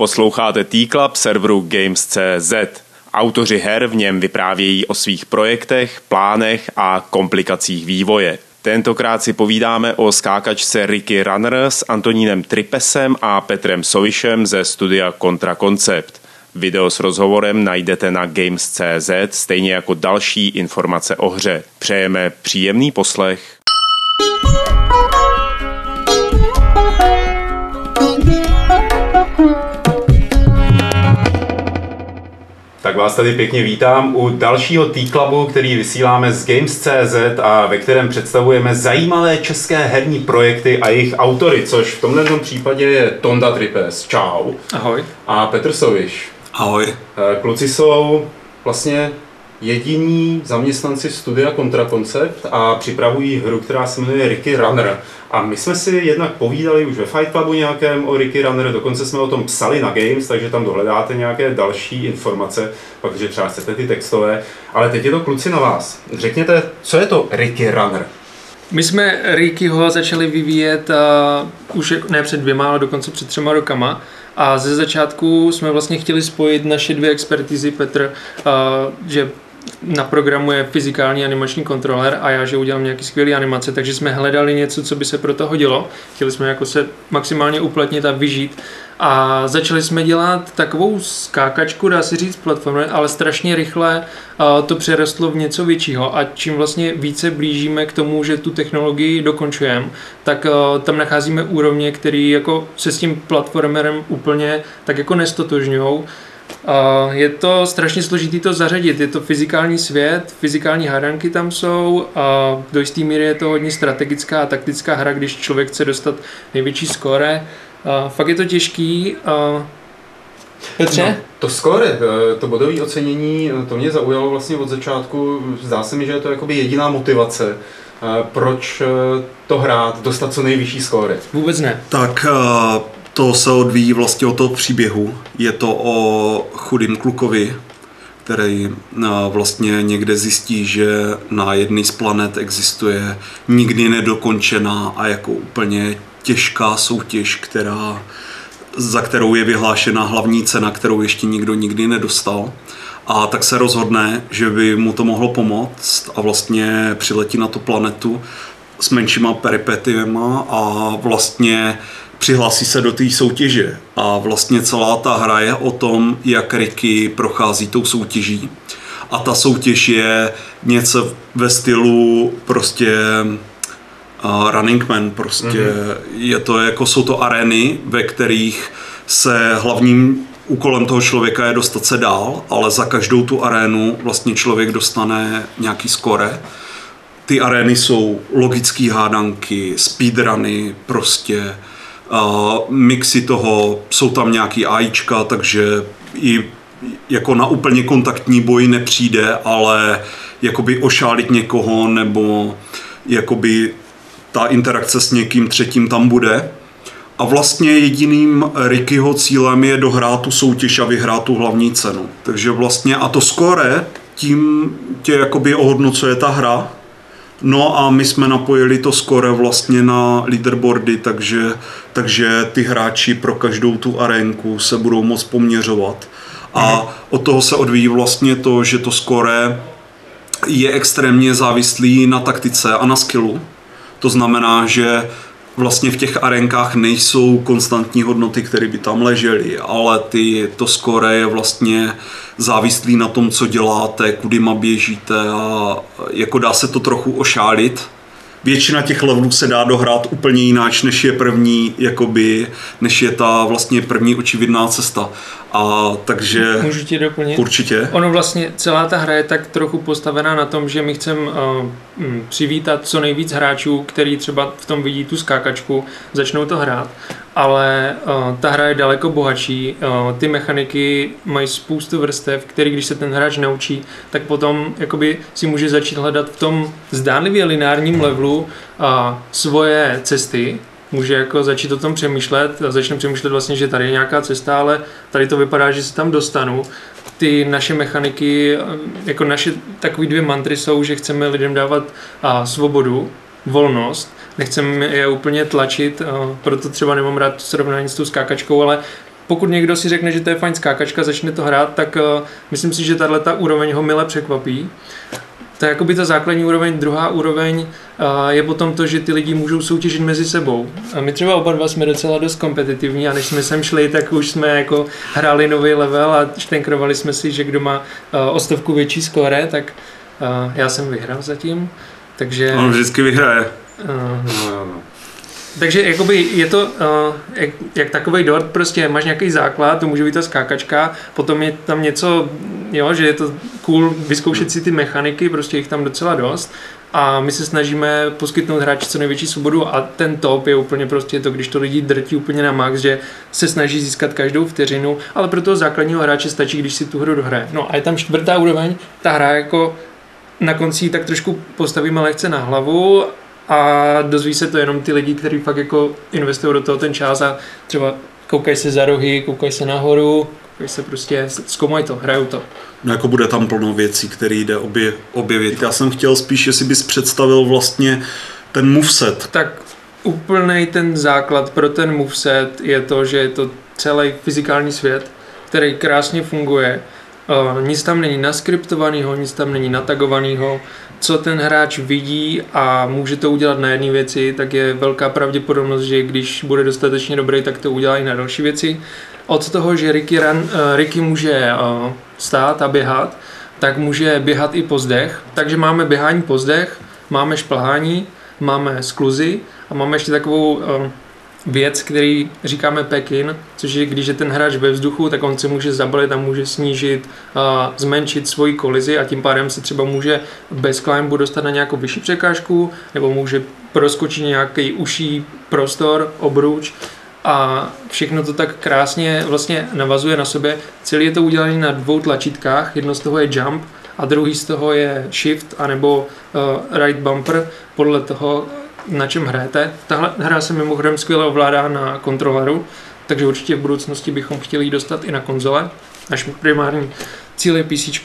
Posloucháte T-Club serveru Games.cz. Autoři her v něm vyprávějí o svých projektech, plánech a komplikacích vývoje. Tentokrát si povídáme o skákačce Ricky Runner s Antonínem Tripesem a Petrem Sovišem ze studia Contra Concept. Video s rozhovorem najdete na Games.cz, stejně jako další informace o hře. Přejeme příjemný poslech. Tak vás tady pěkně vítám u dalšího T-Clubu, který vysíláme z Games.cz a ve kterém představujeme zajímavé české herní projekty a jejich autory, což v tomhle případě je Tonda Tripes. Čau. Ahoj. A Petr Soviš. Ahoj. Eh, kluci jsou vlastně jediní zaměstnanci studia Contra Concept a připravují hru, která se jmenuje Ricky Runner. A my jsme si jednak povídali už ve Fight Clubu nějakém o Ricky Runner, dokonce jsme o tom psali na Games, takže tam dohledáte nějaké další informace, protože třeba chcete ty textové. Ale teď je to kluci na vás. Řekněte, co je to Ricky Runner? My jsme Rickyho začali vyvíjet uh, už ne před dvěma, ale dokonce před třema rokama. A ze začátku jsme vlastně chtěli spojit naše dvě expertizy, Petr, uh, že naprogramuje fyzikální animační kontroler a já, že udělám nějaký skvělý animace, takže jsme hledali něco, co by se pro to hodilo. Chtěli jsme jako se maximálně uplatnit a vyžít. A začali jsme dělat takovou skákačku, dá se říct, platformy, ale strašně rychle to přerostlo v něco většího a čím vlastně více blížíme k tomu, že tu technologii dokončujeme, tak tam nacházíme úrovně, které jako se s tím platformerem úplně tak jako nestotožňují je to strašně složitý to zařadit. Je to fyzikální svět, fyzikální hádanky tam jsou a do jisté míry je to hodně strategická a taktická hra, když člověk chce dostat největší skóre. Fakt je to těžký. Petře? No, to skóre, eh, to bodové ocenění, eh, to mě zaujalo vlastně od začátku. Zdá se mi, že je to jakoby jediná motivace, eh, proč to hrát, dostat co nejvyšší skóre. Vůbec ne. Tak to se odvíjí vlastně od toho příběhu. Je to o chudým klukovi, který eh, vlastně někde zjistí, že na jedné z planet existuje nikdy nedokončená a jako úplně těžká soutěž, která, za kterou je vyhlášena hlavní cena, kterou ještě nikdo nikdy nedostal. A tak se rozhodne, že by mu to mohlo pomoct a vlastně přiletí na tu planetu s menšíma peripetiema a vlastně přihlásí se do té soutěže a vlastně celá ta hra je o tom, jak Ricky prochází tou soutěží. A ta soutěž je něco ve stylu prostě uh, Running Man, prostě mm-hmm. je to jako, jsou to arény, ve kterých se hlavním úkolem toho člověka je dostat se dál, ale za každou tu arénu vlastně člověk dostane nějaký skore. Ty arény jsou logické hádanky, speedruny, prostě mixy toho, jsou tam nějaký AIčka, takže i jako na úplně kontaktní boj nepřijde, ale jakoby ošálit někoho nebo jakoby ta interakce s někým třetím tam bude. A vlastně jediným Rickyho cílem je dohrát tu soutěž a vyhrát tu hlavní cenu. Takže vlastně a to skore tím tě jakoby ohodnocuje ta hra, No a my jsme napojili to skore vlastně na leaderboardy, takže, takže ty hráči pro každou tu arénku se budou moct poměřovat. A mhm. od toho se odvíjí vlastně to, že to skore je extrémně závislý na taktice a na skillu. To znamená, že vlastně v těch arenkách nejsou konstantní hodnoty, které by tam ležely, ale ty, to skore je vlastně závislý na tom, co děláte, kudy běžíte a jako dá se to trochu ošálit většina těch levelů se dá dohrát úplně jináč, než je první, jakoby, než je ta vlastně první očividná cesta. A takže... Můžu ti doplnit? Určitě. Ono vlastně, celá ta hra je tak trochu postavená na tom, že my chceme uh, přivítat co nejvíc hráčů, který třeba v tom vidí tu skákačku, začnou to hrát ale uh, ta hra je daleko bohatší. Uh, ty mechaniky mají spoustu vrstev, který když se ten hráč naučí, tak potom jakoby si může začít hledat v tom zdánlivě lineárním levelu uh, svoje cesty, může jako začít o tom přemýšlet a začne přemýšlet vlastně, že tady je nějaká cesta, ale tady to vypadá, že se tam dostanu. Ty naše mechaniky, jako naše takové dvě mantry jsou, že chceme lidem dávat svobodu, volnost nechcem je úplně tlačit, proto třeba nemám rád srovnání s tou skákačkou, ale pokud někdo si řekne, že to je fajn skákačka, začne to hrát, tak uh, myslím si, že tahle ta úroveň ho mile překvapí. To je jakoby ta základní úroveň. Druhá úroveň uh, je potom to, že ty lidi můžou soutěžit mezi sebou. A my třeba oba dva jsme docela dost kompetitivní a než jsme sem šli, tak už jsme jako hráli nový level a štenkrovali jsme si, že kdo má o stovku větší skóre, tak já jsem vyhrál zatím. Takže... On vždycky vyhraje. Uh, no, no, no. Takže jakoby je to uh, jak, jak takový dort, prostě máš nějaký základ, to může být ta skákačka, potom je tam něco, jo, že je to cool vyzkoušet si ty mechaniky, prostě jich tam docela dost a my se snažíme poskytnout hráči co největší svobodu a ten top je úplně prostě to, když to lidi drtí úplně na max, že se snaží získat každou vteřinu, ale pro toho základního hráče stačí, když si tu hru dohraje. No a je tam čtvrtá úroveň, ta hra jako na konci tak trošku postavíme lehce na hlavu a dozví se to jenom ty lidi, kteří fakt jako investují do toho ten čas a třeba koukají se za rohy, koukají se nahoru, koukají se prostě, zkoumají to, hrajou to. No jako bude tam plno věcí, které jde obě, objevit. Já jsem chtěl spíš, jestli bys představil vlastně ten moveset. Tak úplný ten základ pro ten moveset je to, že je to celý fyzikální svět, který krásně funguje. Nic tam není naskriptovaného, nic tam není natagovaného co ten hráč vidí a může to udělat na jedné věci, tak je velká pravděpodobnost, že když bude dostatečně dobrý, tak to udělá i na další věci. Od toho, že Ricky, run, uh, Ricky může uh, stát a běhat, tak může běhat i po zdech. Takže máme běhání po zdech, máme šplhání, máme skluzy a máme ještě takovou uh, věc, který říkáme pekin, což je, když je ten hráč ve vzduchu, tak on se může zabalit a může snížit, a zmenšit svoji kolizi a tím pádem se třeba může bez climbu dostat na nějakou vyšší překážku nebo může proskočit nějaký uší prostor, obruč. A všechno to tak krásně vlastně navazuje na sebe. Celý je to udělané na dvou tlačítkách, jedno z toho je jump a druhý z toho je shift anebo uh, right bumper. Podle toho, na čem hrajete. Tahle hra se mimochodem skvěle ovládá na kontroleru, takže určitě v budoucnosti bychom chtěli ji dostat i na konzole. Naš primární cíl je PC.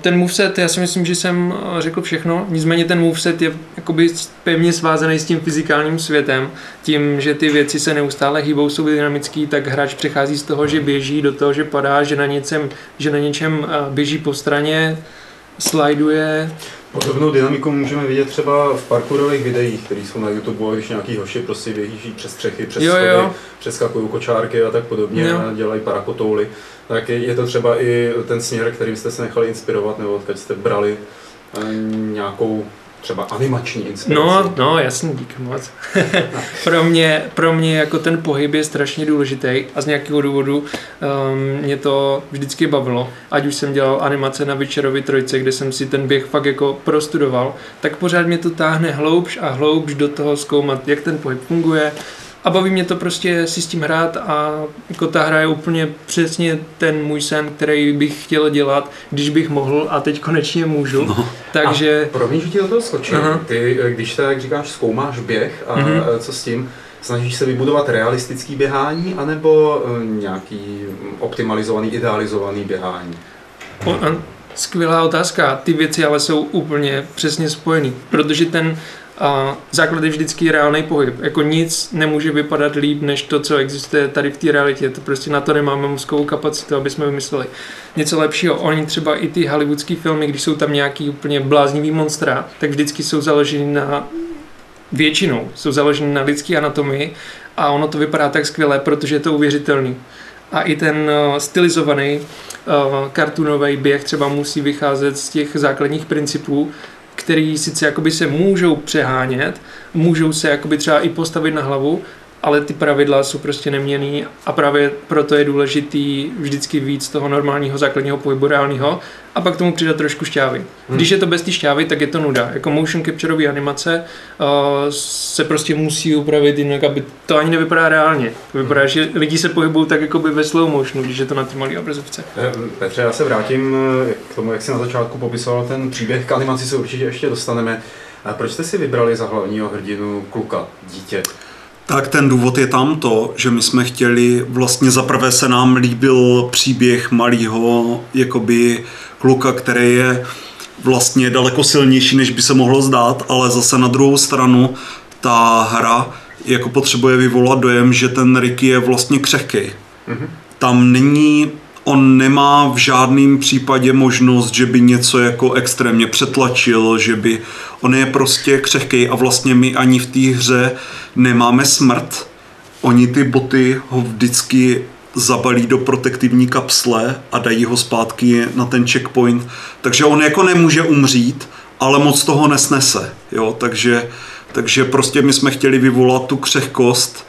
Ten moveset, já si myslím, že jsem řekl všechno, nicméně ten moveset je jakoby pevně svázaný s tím fyzikálním světem, tím, že ty věci se neustále hýbou, jsou dynamický, tak hráč přechází z toho, že běží do toho, že padá, že na něčem, že na něčem běží po straně, slajduje, Podobnou dynamiku můžeme vidět třeba v parkourových videích, které jsou na YouTube, když nějaký hoši prostě běží přes střechy, přes jo, schody, přeskakují kočárky a tak podobně jo. a dělají parakotouly. Tak je to třeba i ten směr, kterým jste se nechali inspirovat, nebo odkud jste brali eh, nějakou třeba animační inspiraci. No, no, jasně, díky moc. pro, mě, pro mě jako ten pohyb je strašně důležitý a z nějakého důvodu um, mě to vždycky bavilo. Ať už jsem dělal animace na Witcherovi trojce, kde jsem si ten běh fakt jako prostudoval, tak pořád mě to táhne hloubš a hloubš do toho zkoumat, jak ten pohyb funguje, a baví mě to prostě si s tím hrát a jako ta hra je úplně přesně ten můj sen, který bych chtěl dělat, když bych mohl a teď konečně můžu. No. Takže... A promiň, že ti do toho skočím. Uh-huh. Ty, když se, jak říkáš, zkoumáš běh a uh-huh. co s tím, snažíš se vybudovat realistický běhání anebo eh, nějaký optimalizovaný, idealizovaný běhání? O, skvělá otázka. Ty věci ale jsou úplně přesně spojený, protože ten a základ je vždycky reálný pohyb. Jako nic nemůže vypadat líp, než to, co existuje tady v té realitě. To prostě na to nemáme mozkovou kapacitu, aby jsme vymysleli něco lepšího. Oni třeba i ty hollywoodský filmy, když jsou tam nějaký úplně bláznivý monstra, tak vždycky jsou založeny na většinou jsou založeny na lidské anatomii a ono to vypadá tak skvěle, protože je to uvěřitelný. A i ten uh, stylizovaný uh, kartunový běh třeba musí vycházet z těch základních principů, který sice jakoby se můžou přehánět, můžou se jakoby třeba i postavit na hlavu, ale ty pravidla jsou prostě neměný a právě proto je důležitý vždycky víc toho normálního základního pohybu reálního a pak tomu přidat trošku šťávy. Hmm. Když je to bez té šťávy, tak je to nuda. Jako motion captureové animace uh, se prostě musí upravit jinak, aby to ani nevypadá reálně. To vypadá, hmm. že lidi se pohybují tak jako by ve slow motionu, když je to na té malé obrazovce. Eh, Petře, já se vrátím eh, k tomu, jak jsi na začátku popisoval ten příběh. K animaci se určitě ještě dostaneme. A proč jste si vybrali za hlavního hrdinu kluka, dítě? Tak ten důvod je tam to, že my jsme chtěli, vlastně zaprvé se nám líbil příběh malého jakoby kluka, který je vlastně daleko silnější, než by se mohlo zdát, ale zase na druhou stranu ta hra jako potřebuje vyvolat dojem, že ten Ricky je vlastně křehký. Mm-hmm. Tam není on nemá v žádném případě možnost, že by něco jako extrémně přetlačil, že by on je prostě křehký a vlastně my ani v té hře nemáme smrt. Oni ty boty ho vždycky zabalí do protektivní kapsle a dají ho zpátky na ten checkpoint. Takže on jako nemůže umřít, ale moc toho nesnese. Jo? Takže, takže prostě my jsme chtěli vyvolat tu křehkost,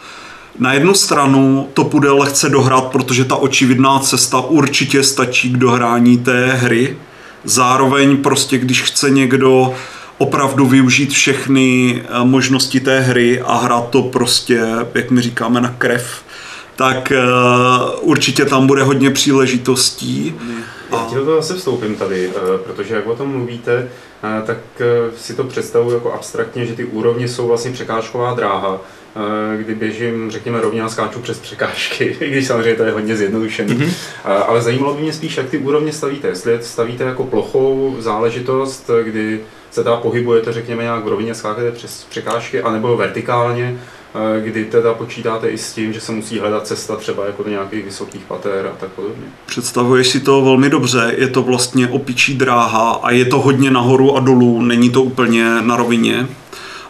na jednu stranu to bude lehce dohrát, protože ta očividná cesta určitě stačí k dohrání té hry. Zároveň prostě, když chce někdo opravdu využít všechny eh, možnosti té hry a hrát to prostě, jak my říkáme, na krev, tak uh, určitě tam bude hodně příležitostí. Já ti do toho zase vstoupím tady, uh, protože jak o tom mluvíte, tak si to představuji jako abstraktně, že ty úrovně jsou vlastně překážková dráha, kdy běžím, řekněme, rovně a skáču přes překážky, i když samozřejmě to je hodně zjednodušený. Mm-hmm. Ale zajímalo by mě spíš, jak ty úrovně stavíte. Jestli stavíte jako plochou záležitost, kdy se teda pohybujete, řekněme, nějak v rovině, skákáte přes překážky, anebo vertikálně, kdy teda počítáte i s tím, že se musí hledat cesta třeba jako do nějakých vysokých pater a tak podobně. Představuješ si to velmi dobře, je to vlastně opičí dráha a je to hodně nahoru a dolů, není to úplně na rovině.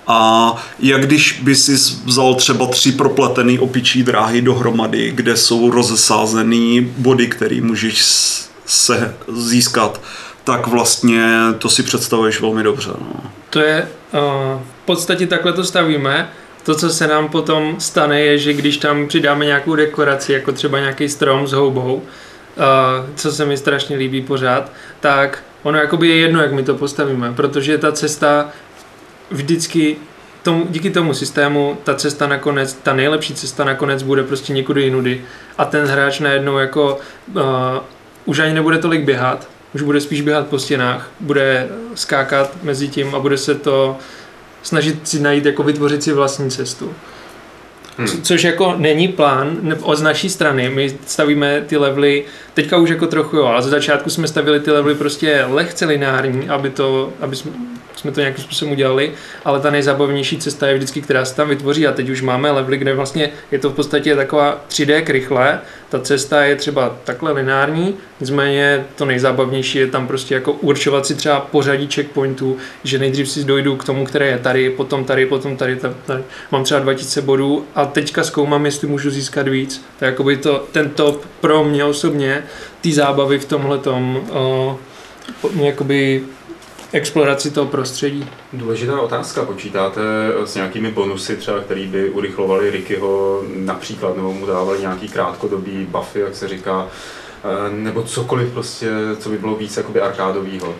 A jak když by si vzal třeba tři propletený opičí dráhy dohromady, kde jsou rozesázený body, které můžeš se získat, tak vlastně to si představuješ velmi dobře. No. To je, uh, v podstatě takhle to stavíme. To, co se nám potom stane, je, že když tam přidáme nějakou dekoraci, jako třeba nějaký strom s houbou, uh, co se mi strašně líbí pořád, tak ono jakoby je jedno, jak my to postavíme, protože ta cesta vždycky tomu, díky tomu systému ta cesta nakonec, ta nejlepší cesta nakonec bude prostě někudy jinudy a ten hráč najednou jako uh, už ani nebude tolik běhat, už bude spíš běhat po stěnách, bude skákat mezi tím a bude se to snažit si najít, jako vytvořit si vlastní cestu. Hmm. Což jako není plán z naší strany, my stavíme ty levely, teďka už jako trochu jo, ale za začátku jsme stavili ty levely prostě lehce lineární, aby to, aby jsme, jsme to nějakým způsobem udělali, ale ta nejzábavnější cesta je vždycky, která se tam vytvoří a teď už máme levely, kde vlastně je to v podstatě taková 3D rychle, ta cesta je třeba takhle lineární, nicméně to nejzábavnější je tam prostě jako určovat si třeba pořadí checkpointů, že nejdřív si dojdu k tomu, které je tady, potom tady, potom tady, tady, tady. mám třeba 2000 bodů a teďka zkoumám, jestli můžu získat víc. To je jakoby to, ten top pro mě osobně, ty zábavy v tomhle tom, uh, jakoby exploraci toho prostředí. Důležitá otázka. Počítáte s nějakými bonusy třeba, který by urychlovali Rickyho například, nebo mu dávali nějaký krátkodobý buffy, jak se říká, eh, nebo cokoliv prostě, co by bylo víc jakoby arkádovýho?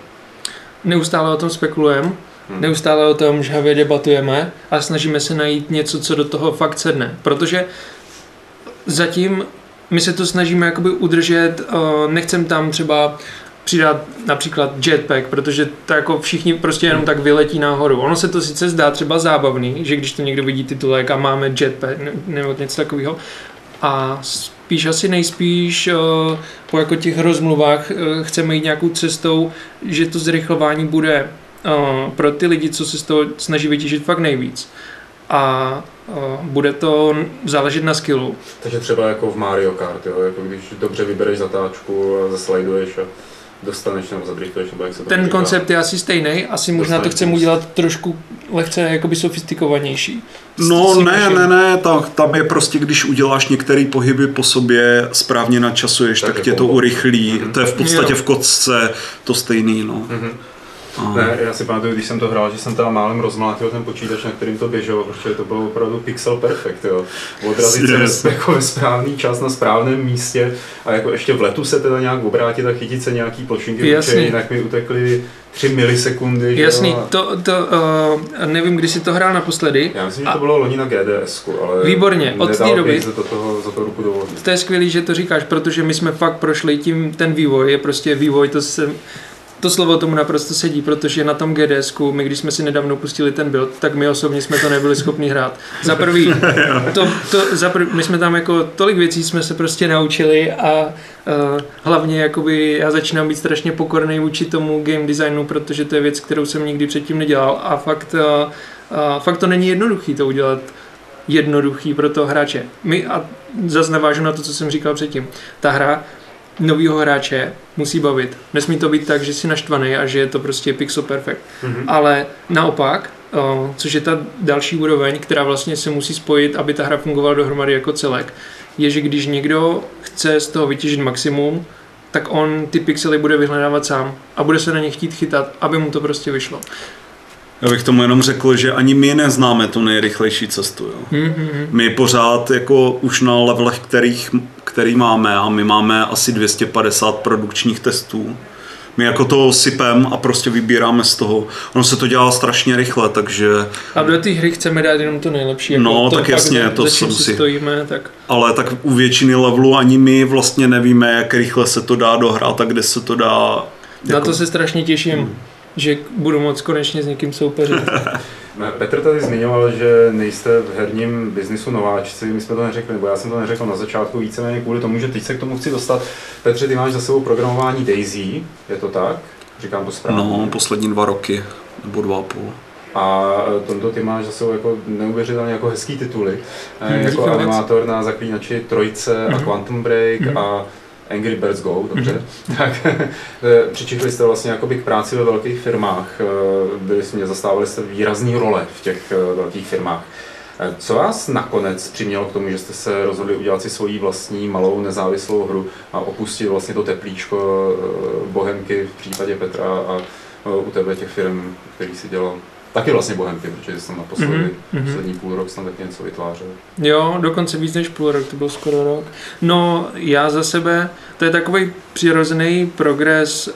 Neustále o tom spekulujeme, hmm. neustále o tom žhavě debatujeme a snažíme se najít něco, co do toho fakt sedne. Protože zatím my se to snažíme jakoby udržet, eh, nechcem tam třeba přidat například jetpack, protože to jako všichni prostě jenom tak vyletí nahoru. Ono se to sice zdá třeba zábavný, že když to někdo vidí titulek a máme jetpack nebo něco takového, a spíš asi nejspíš uh, po jako těch rozmluvách uh, chceme jít nějakou cestou, že to zrychlování bude uh, pro ty lidi, co se z toho snaží vytěžit fakt nejvíc. A bude to záležet na skillu. Takže třeba jako v Mario Kart, jo? Jako když dobře vybereš zatáčku a zaslajduješ a dostaneš nebo zadriftuješ, nebo jak se to Ten říká. koncept je asi stejný, asi možná to chceme udělat trošku lehce jakoby sofistikovanější. No ne, ne, ne, tam, tam je prostě, když uděláš některé pohyby po sobě, správně načasuješ, tak, tak tě to urychlí. Mm-hmm. To je v podstatě jo. v kocce to stejný, no. Mm-hmm. Aha. Ne, já si pamatuju, když jsem to hrál, že jsem tam málem rozmlátil ten počítač, na kterým to běželo, protože to bylo opravdu pixel perfect, jo. Odrazit yes. se jako ve správný čas na správném místě a jako ještě v letu se teda nějak obrátit a chytit se nějaký plošinky, protože jinak mi utekly 3 milisekundy. Jasný, jo, a... to, to uh, nevím, kdy jsi to hrál naposledy. Já myslím, že to bylo loni na GDS, ale Výborně, od té doby. Za to, toho, za to ruku dovolit. To je skvělý, že to říkáš, protože my jsme fakt prošli tím, ten vývoj je prostě vývoj, to se to slovo tomu naprosto sedí, protože na tom gds my když jsme si nedávno pustili ten build, tak my osobně jsme to nebyli schopni hrát. Za prvý, to, to, za prvý, my jsme tam jako tolik věcí jsme se prostě naučili a uh, hlavně jakoby já začínám být strašně pokorný vůči tomu game designu, protože to je věc, kterou jsem nikdy předtím nedělal a fakt, uh, uh, fakt to není jednoduchý to udělat jednoduchý pro toho hráče. My, a zase navážu na to, co jsem říkal předtím, ta hra novýho hráče musí bavit. Nesmí to být tak, že si naštvaný a že je to prostě pixel perfect. Mm-hmm. Ale naopak, o, což je ta další úroveň, která vlastně se musí spojit, aby ta hra fungovala dohromady jako celek, je, že když někdo chce z toho vytěžit maximum, tak on ty pixely bude vyhledávat sám a bude se na ně chtít chytat, aby mu to prostě vyšlo. Já bych tomu jenom řekl, že ani my neznáme tu nejrychlejší cestu. Jo. Mm-hmm. My pořád jako už na levelech, kterých, který máme, a my máme asi 250 produkčních testů, my jako to sypem a prostě vybíráme z toho. Ono se to dělá strašně rychle, takže... A do té hry chceme dát jenom to nejlepší. Jako no, to tak jasně, to se musí. Stojíme, tak... Ale tak u většiny levelů ani my vlastně nevíme, jak rychle se to dá dohrát a kde se to dá... Jako... Na to se strašně těším. Hmm že budu moc konečně s někým soupeřit. Petr tady zmiňoval, že nejste v herním biznisu nováčci, my jsme to neřekli, nebo já jsem to neřekl na začátku víceméně kvůli tomu, že teď se k tomu chci dostat. Petře, ty máš za sebou programování Daisy, je to tak? Říkám to správně. No, poslední dva roky, nebo dva a půl. A tomto ty máš za sebou jako neuvěřitelně jako hezký tituly, hmm, jako animátor na Zaklínači Trojce hmm. a Quantum Break hmm. a Angry Birds Go, dobře, mm-hmm. tak eh, přičichli jste vlastně jakoby k práci ve velkých firmách, eh, byli jsme, zastávali jste výrazný role v těch eh, velkých firmách. Co vás nakonec přimělo k tomu, že jste se rozhodli udělat si svoji vlastní malou nezávislou hru a opustit vlastně to teplíčko Bohemky v případě Petra a u tebe těch firm, který si dělal? Taky vlastně Bohemky, protože jsem naposledy, mm-hmm. poslední půl rok jsem taky něco vytvářel. Jo, dokonce víc než půl rok, to byl skoro rok. No, já za sebe, to je takový přirozený progres.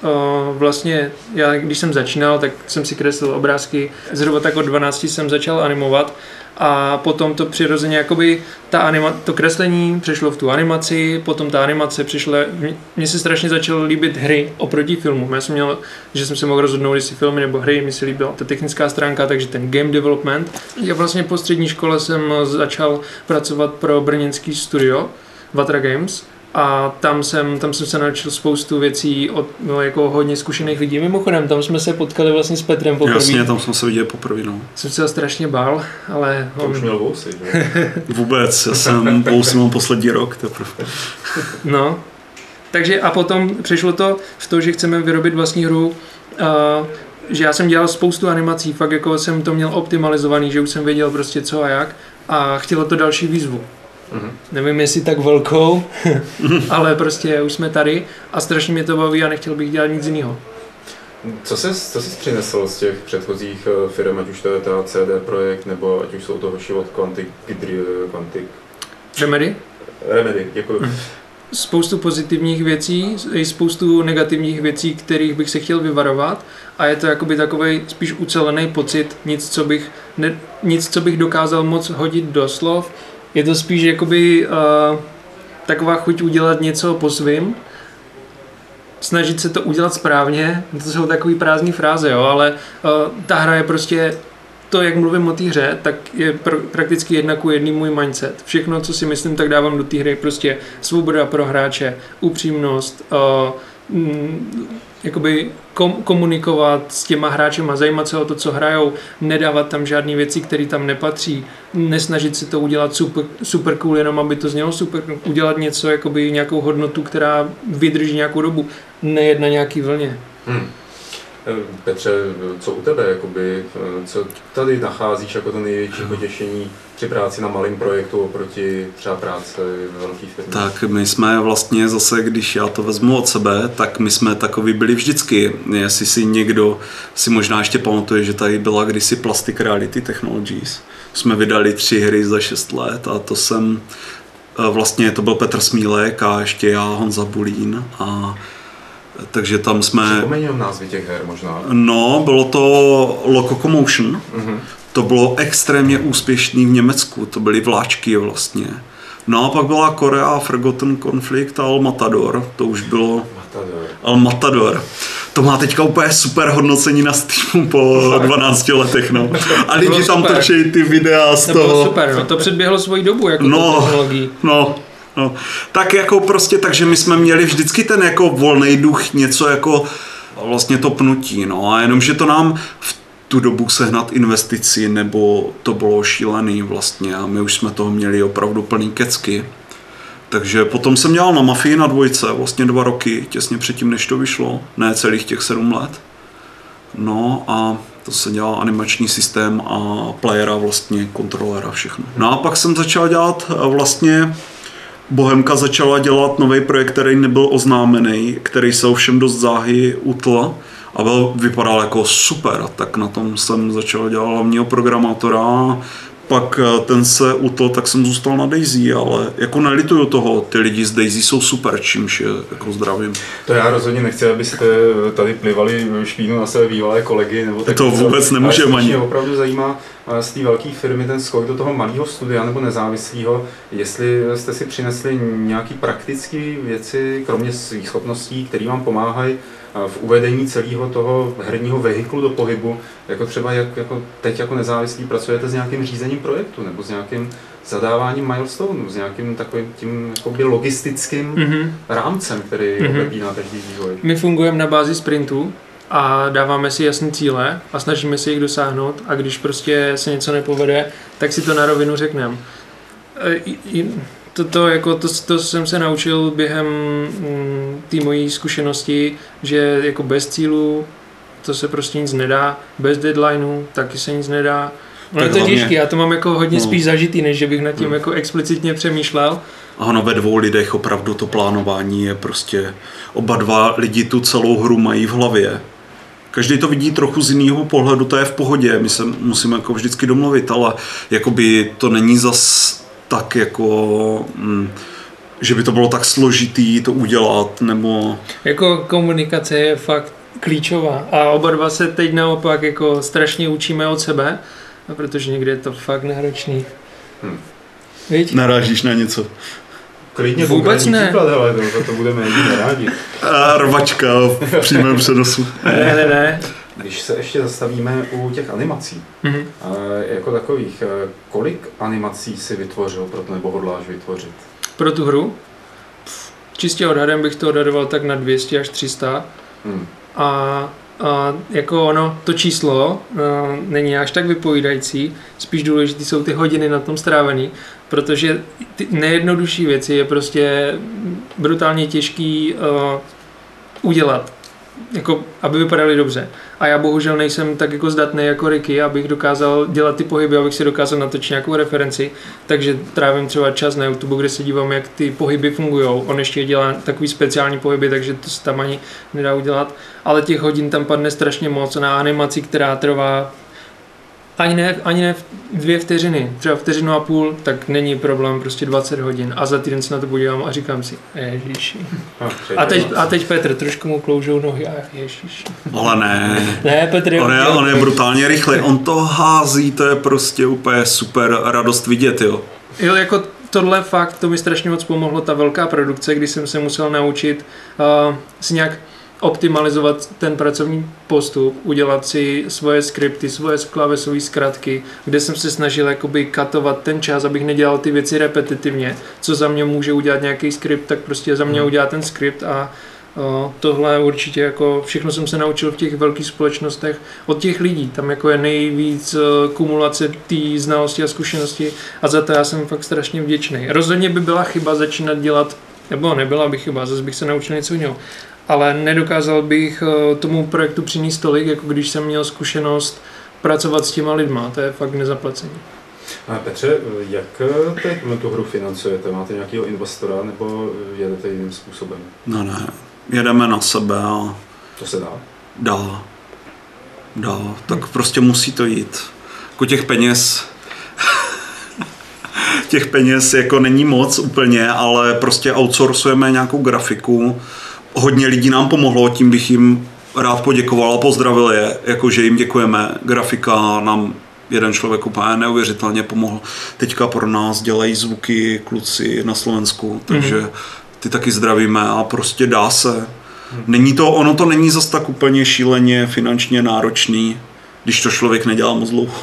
Vlastně, já když jsem začínal, tak jsem si kreslil obrázky. Zhruba tak od 12 jsem začal animovat a potom to přirozeně jakoby ta anima, to kreslení přešlo v tu animaci, potom ta animace přišla, mně se strašně začalo líbit hry oproti filmu. Já jsem měl, že jsem se mohl rozhodnout, jestli filmy nebo hry, mi se líbila ta technická stránka, takže ten game development. Já vlastně po střední škole jsem začal pracovat pro brněnský studio Vatra Games, a tam jsem, tam jsem se naučil spoustu věcí od no, jako hodně zkušených lidí. Mimochodem, tam jsme se potkali vlastně s Petrem poprvé. Jasně, tam jsme se viděli poprvé, no. Jsem se strašně bál, ale... To on... už měl vousy, Vůbec, já jsem vousy mám poslední rok teprve. no, takže a potom přišlo to v to, že chceme vyrobit vlastní hru, uh, že já jsem dělal spoustu animací, fakt jako jsem to měl optimalizovaný, že už jsem věděl prostě co a jak a chtělo to další výzvu. Mm-hmm. Nevím, jestli tak velkou, ale prostě už jsme tady a strašně mě to baví a nechtěl bych dělat nic jiného. Co jsi, co jsi přinesl z těch předchozích eh, firm, ať už to je ta CD Projekt, nebo ať už jsou to hoši od Quantic, Quantic... Remedy? Remedy, děkuji. Mm. Spoustu pozitivních věcí, i spoustu negativních věcí, kterých bych se chtěl vyvarovat a je to jakoby takový spíš ucelený pocit, nic co, bych ne, nic, co bych dokázal moc hodit do slov, je to spíš jakoby uh, taková chuť udělat něco po svým, snažit se to udělat správně, to jsou takové prázdné fráze, jo, ale uh, ta hra je prostě to, jak mluvím o té hře, tak je pr- prakticky jedna ku jedný můj mindset. Všechno, co si myslím, tak dávám do té hry. Prostě svoboda pro hráče, upřímnost, uh, mm, jakoby kom, komunikovat s těma hráčema, zajímat se o to, co hrajou, nedávat tam žádné věci, které tam nepatří, nesnažit se to udělat super, super cool, jenom aby to znělo super, udělat něco, jakoby nějakou hodnotu, která vydrží nějakou dobu, nejet na nějaký vlně. Hmm. Petře, co u tebe, jakoby, co tady nacházíš jako to největší potěšení při práci na malém projektu oproti třeba práce ve velkých firmách? Tak my jsme vlastně zase, když já to vezmu od sebe, tak my jsme takový byli vždycky. Jestli si někdo si možná ještě pamatuje, že tady byla kdysi Plastic Reality Technologies. Jsme vydali tři hry za šest let a to jsem vlastně to byl Petr Smílek a ještě já, Honza Bulín a takže tam jsme... Připomeň názvy těch her možná. No, bylo to Locomotion. Mm-hmm. To bylo extrémně úspěšný v Německu, to byly vláčky vlastně. No a pak byla Korea, Forgotten Conflict a Al Matador, to už bylo... Matador. Al Matador. To má teďka úplně super hodnocení na Steamu po 12 letech, no. A lidi tam točí ty videa z to toho. To bylo super, no. to předběhlo svoji dobu jako no, technologií. No, No, tak jako prostě, takže my jsme měli vždycky ten jako volný duch, něco jako vlastně to pnutí, no a jenom, že to nám v tu dobu sehnat investici, nebo to bylo šílený vlastně a my už jsme toho měli opravdu plný kecky. Takže potom jsem dělal na Mafii na dvojce vlastně dva roky, těsně předtím, než to vyšlo, ne celých těch sedm let. No a to se dělal animační systém a playera vlastně, kontrolera, všechno. No a pak jsem začal dělat eh, vlastně Bohemka začala dělat nový projekt, který nebyl oznámený, který se ovšem dost záhy utl a byl, vypadal jako super, tak na tom jsem začal dělat hlavního programátora pak eh, ten se utl, tak jsem zůstal na Daisy, ale jako nelituju toho, ty lidi z Daisy jsou super, čímž je jako zdravím. To já rozhodně nechci, abyste tady plivali špínu na své bývalé kolegy. Nebo tak to vůbec nemůžeme ani. Mě opravdu zajímá z té velké firmy ten skok do toho malého studia nebo nezávislého, jestli jste si přinesli nějaké praktické věci, kromě svých schopností, které vám pomáhají v uvedení celého toho herního vehiklu do pohybu, jako třeba jak jako teď jako nezávislí pracujete s nějakým řízením projektu nebo s nějakým zadáváním milestonů, s nějakým takovým tím jakoby logistickým mm-hmm. rámcem, který mm-hmm. obepíná každý vývoj. My fungujeme na bázi sprintu a dáváme si jasné cíle a snažíme se jich dosáhnout a když prostě se něco nepovede, tak si to na rovinu řekneme e, to, to, jako, to, to jsem se naučil během mm, té mojí zkušenosti, že jako bez cílu to se prostě nic nedá, bez deadlineu taky se nic nedá. No je to hlavně, těžké, já to mám jako hodně no. spíš zažitý, než že bych nad tím no. jako explicitně přemýšlel. Ano, ve dvou lidech opravdu to plánování je prostě, oba dva lidi tu celou hru mají v hlavě. Každý to vidí trochu z jiného pohledu, to je v pohodě, my se musíme jako vždycky domluvit, ale jakoby to není zas tak jako... Mm, že by to bylo tak složitý to udělat, nebo... Jako komunikace je fakt klíčová a oba dva se teď naopak jako strašně učíme od sebe, protože někdy je to fakt náročný. Hmm. Narážíš na něco? Klidně Vůbec ne. Příklad, ale to, to budeme jedině rádi. A rvačka v přímém přenosu. ne, ne, ne. Když se ještě zastavíme u těch animací, mm-hmm. jako takových, eh, kolik animací si vytvořil pro to, nebo hodláš vytvořit? Pro tu hru? Čistě odhadem bych to odhadoval tak na 200 až 300. Mm. A, a jako ono, to číslo a, eh, není až tak vypovídající, spíš důležité jsou ty hodiny na tom strávený, protože ty nejjednodušší věci je prostě brutálně těžký uh, udělat jako, aby vypadaly dobře. A já bohužel nejsem tak jako zdatný jako Ricky, abych dokázal dělat ty pohyby, abych si dokázal natočit nějakou referenci. Takže trávím třeba čas na YouTube, kde se dívám, jak ty pohyby fungují. On ještě dělá takový speciální pohyby, takže to se tam ani nedá udělat. Ale těch hodin tam padne strašně moc na animaci, která trvá ani ne, ani ne dvě vteřiny, třeba vteřinu a půl, tak není problém, prostě 20 hodin. A za týden se na to podívám a říkám si, ježiši. A teď, a teď Petr, trošku mu kloužou nohy a ježiši. Ale ne. Ne, Petr on je, on je brutálně rychlý, on to hází, to je prostě úplně super radost vidět, jo. Jo, jako tohle fakt, to mi strašně moc pomohlo, ta velká produkce, kdy jsem se musel naučit uh, si nějak optimalizovat ten pracovní postup, udělat si svoje skripty, svoje klávesové zkratky, kde jsem se snažil jakoby katovat ten čas, abych nedělal ty věci repetitivně. Co za mě může udělat nějaký skript, tak prostě za mě hmm. udělá ten skript a o, tohle určitě jako všechno jsem se naučil v těch velkých společnostech od těch lidí. Tam jako je nejvíc kumulace té znalosti a zkušenosti a za to já jsem fakt strašně vděčný. Rozhodně by byla chyba začínat dělat nebo nebyla by chyba, zase bych se naučil něco jiného ale nedokázal bych eh, tomu projektu přinést tolik, jako když jsem měl zkušenost pracovat s těma lidma. To je fakt nezaplacení. A Petře, jak eh, teď tu hru financujete? Máte nějakého investora nebo jedete jiným způsobem? No ne, jedeme na sebe a... To se dá? Dá. Dá, tak hmm. prostě musí to jít. Jako těch peněz těch peněz jako není moc úplně, ale prostě outsourcujeme nějakou grafiku, hodně lidí nám pomohlo, tím bych jim rád poděkoval a pozdravil je, jakože jim děkujeme. Grafika nám jeden člověk úplně neuvěřitelně pomohl. Teďka pro nás dělají zvuky kluci na Slovensku, takže mm-hmm. ty taky zdravíme a prostě dá se. Není to, ono to není zas tak úplně šíleně finančně náročný, když to člověk nedělá moc dlouho.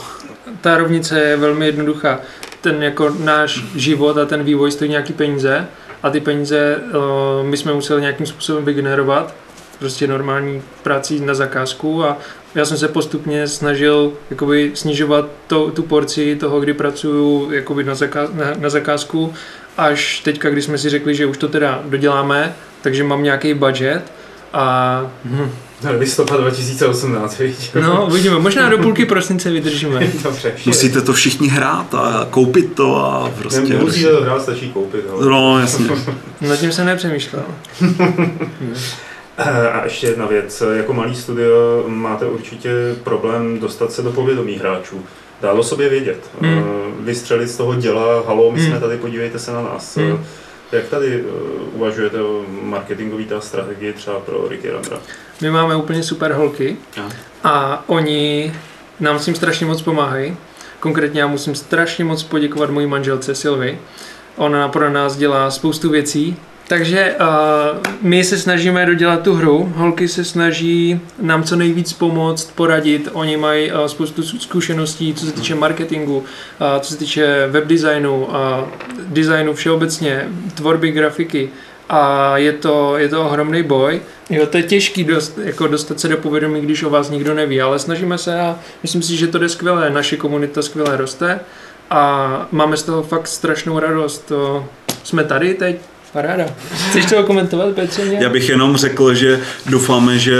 Ta rovnice je velmi jednoduchá. Ten jako náš život a ten vývoj stojí nějaký peníze a ty peníze uh, my jsme museli nějakým způsobem vygenerovat, prostě normální prací na zakázku a Já jsem se postupně snažil jakoby snižovat to, tu porci toho, kdy pracuju jakoby na, zakáz, na, na zakázku, až teďka, když jsme si řekli, že už to teda doděláme, takže mám nějaký budget a hm, Listopad 2018, víš? No, uvidíme. Možná do půlky prosince vydržíme. Dobře, Musíte to všichni hrát a koupit to a prostě... Ne, nemusíte to hrát, stačí koupit. Ale... No, jasně. Nad tím jsem nepřemýšlel. A ještě jedna věc. Jako malý studio máte určitě problém dostat se do povědomí hráčů. Dálo sobě vědět. Hmm. Vystřelit z toho děla, halo, my jsme hmm. tady, podívejte se na nás. Hmm. Jak tady uh, uvažujete o marketingové strategii třeba pro Ricky Randra? My máme úplně super holky a, a oni nám s tím strašně moc pomáhají. Konkrétně já musím strašně moc poděkovat mojí manželce Silvi. Ona pro nás dělá spoustu věcí, takže uh, my se snažíme dodělat tu hru, holky se snaží nám co nejvíc pomoct, poradit, oni mají uh, spoustu zkušeností, co se týče marketingu, uh, co se týče webdesignu, uh, designu všeobecně, tvorby grafiky. A je to, je to ohromný boj. Jo, to je těžký. Dost, jako dostat se do povědomí, když o vás nikdo neví, ale snažíme se a myslím si, že to jde skvěle, naše komunita skvěle roste a máme z toho fakt strašnou radost. To jsme tady teď, Paráda. Chceš to komentovat, Petře? Já bych jenom řekl, že doufáme, že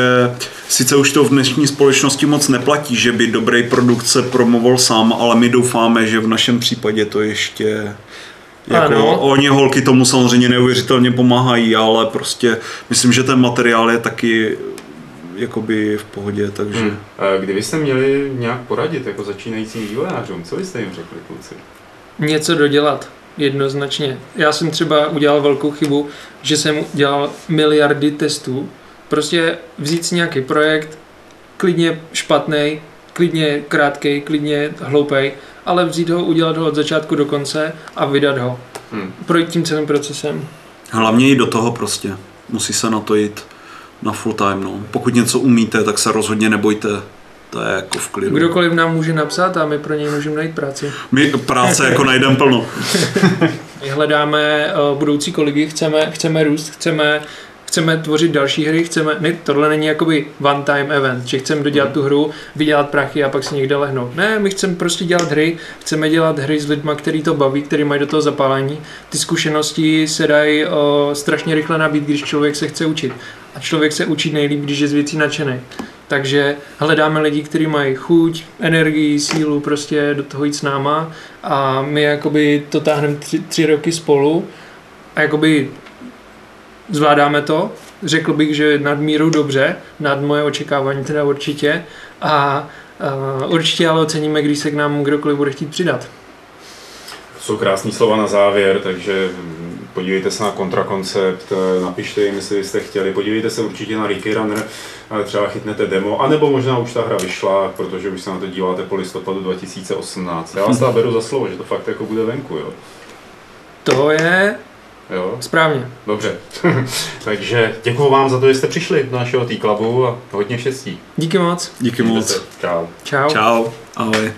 sice už to v dnešní společnosti moc neplatí, že by dobrý produkt se promoval sám, ale my doufáme, že v našem případě to ještě jako, ano. Oni holky tomu samozřejmě neuvěřitelně pomáhají, ale prostě myslím, že ten materiál je taky jakoby v pohodě, takže... Hmm. Kdybyste měli nějak poradit jako začínajícím vývojářům, co byste jim řekli, kluci? Něco dodělat, jednoznačně. Já jsem třeba udělal velkou chybu, že jsem dělal miliardy testů. Prostě vzít si nějaký projekt, klidně špatný, klidně krátký, klidně hloupej, ale vzít ho, udělat ho od začátku do konce a vydat ho. Hmm. Projít tím celým procesem. Hlavně i do toho prostě. Musí se na to jít na full time. No. Pokud něco umíte, tak se rozhodně nebojte. To je jako v klidu. Kdokoliv nám může napsat a my pro něj můžeme najít práci. My práce jako najdeme plno. my hledáme uh, budoucí kolegy, chceme, chceme růst, chceme chceme tvořit další hry, chceme, ne, tohle není jakoby one time event, že chceme dodělat mm. tu hru, vydělat prachy a pak si někde lehnout. Ne, my chceme prostě dělat hry, chceme dělat hry s lidmi, který to baví, který mají do toho zapálení. Ty zkušenosti se dají o, strašně rychle nabít, když člověk se chce učit. A člověk se učí nejlíp, když je z věcí nadšený. Takže hledáme lidi, kteří mají chuť, energii, sílu prostě do toho jít s náma. A my jakoby to táhneme tři, tři roky spolu a jakoby zvládáme to, řekl bych, že nad mírou dobře, nad moje očekávání teda určitě. A uh, určitě ale oceníme, když se k nám kdokoliv bude chtít přidat. Jsou krásné slova na závěr, takže podívejte se na kontrakoncept, napište jim, jestli jste chtěli, podívejte se určitě na Ricky Runner, třeba chytnete demo, anebo možná už ta hra vyšla, protože už se na to díváte po listopadu 2018. Já vás teda beru za slovo, že to fakt jako bude venku, jo. To je Jo? Správně. Dobře. Takže děkuji vám za to, že jste přišli do našeho T-Clubu a hodně štěstí. Díky moc. Díky moc. Čau. Čau. Čau. Ahoj.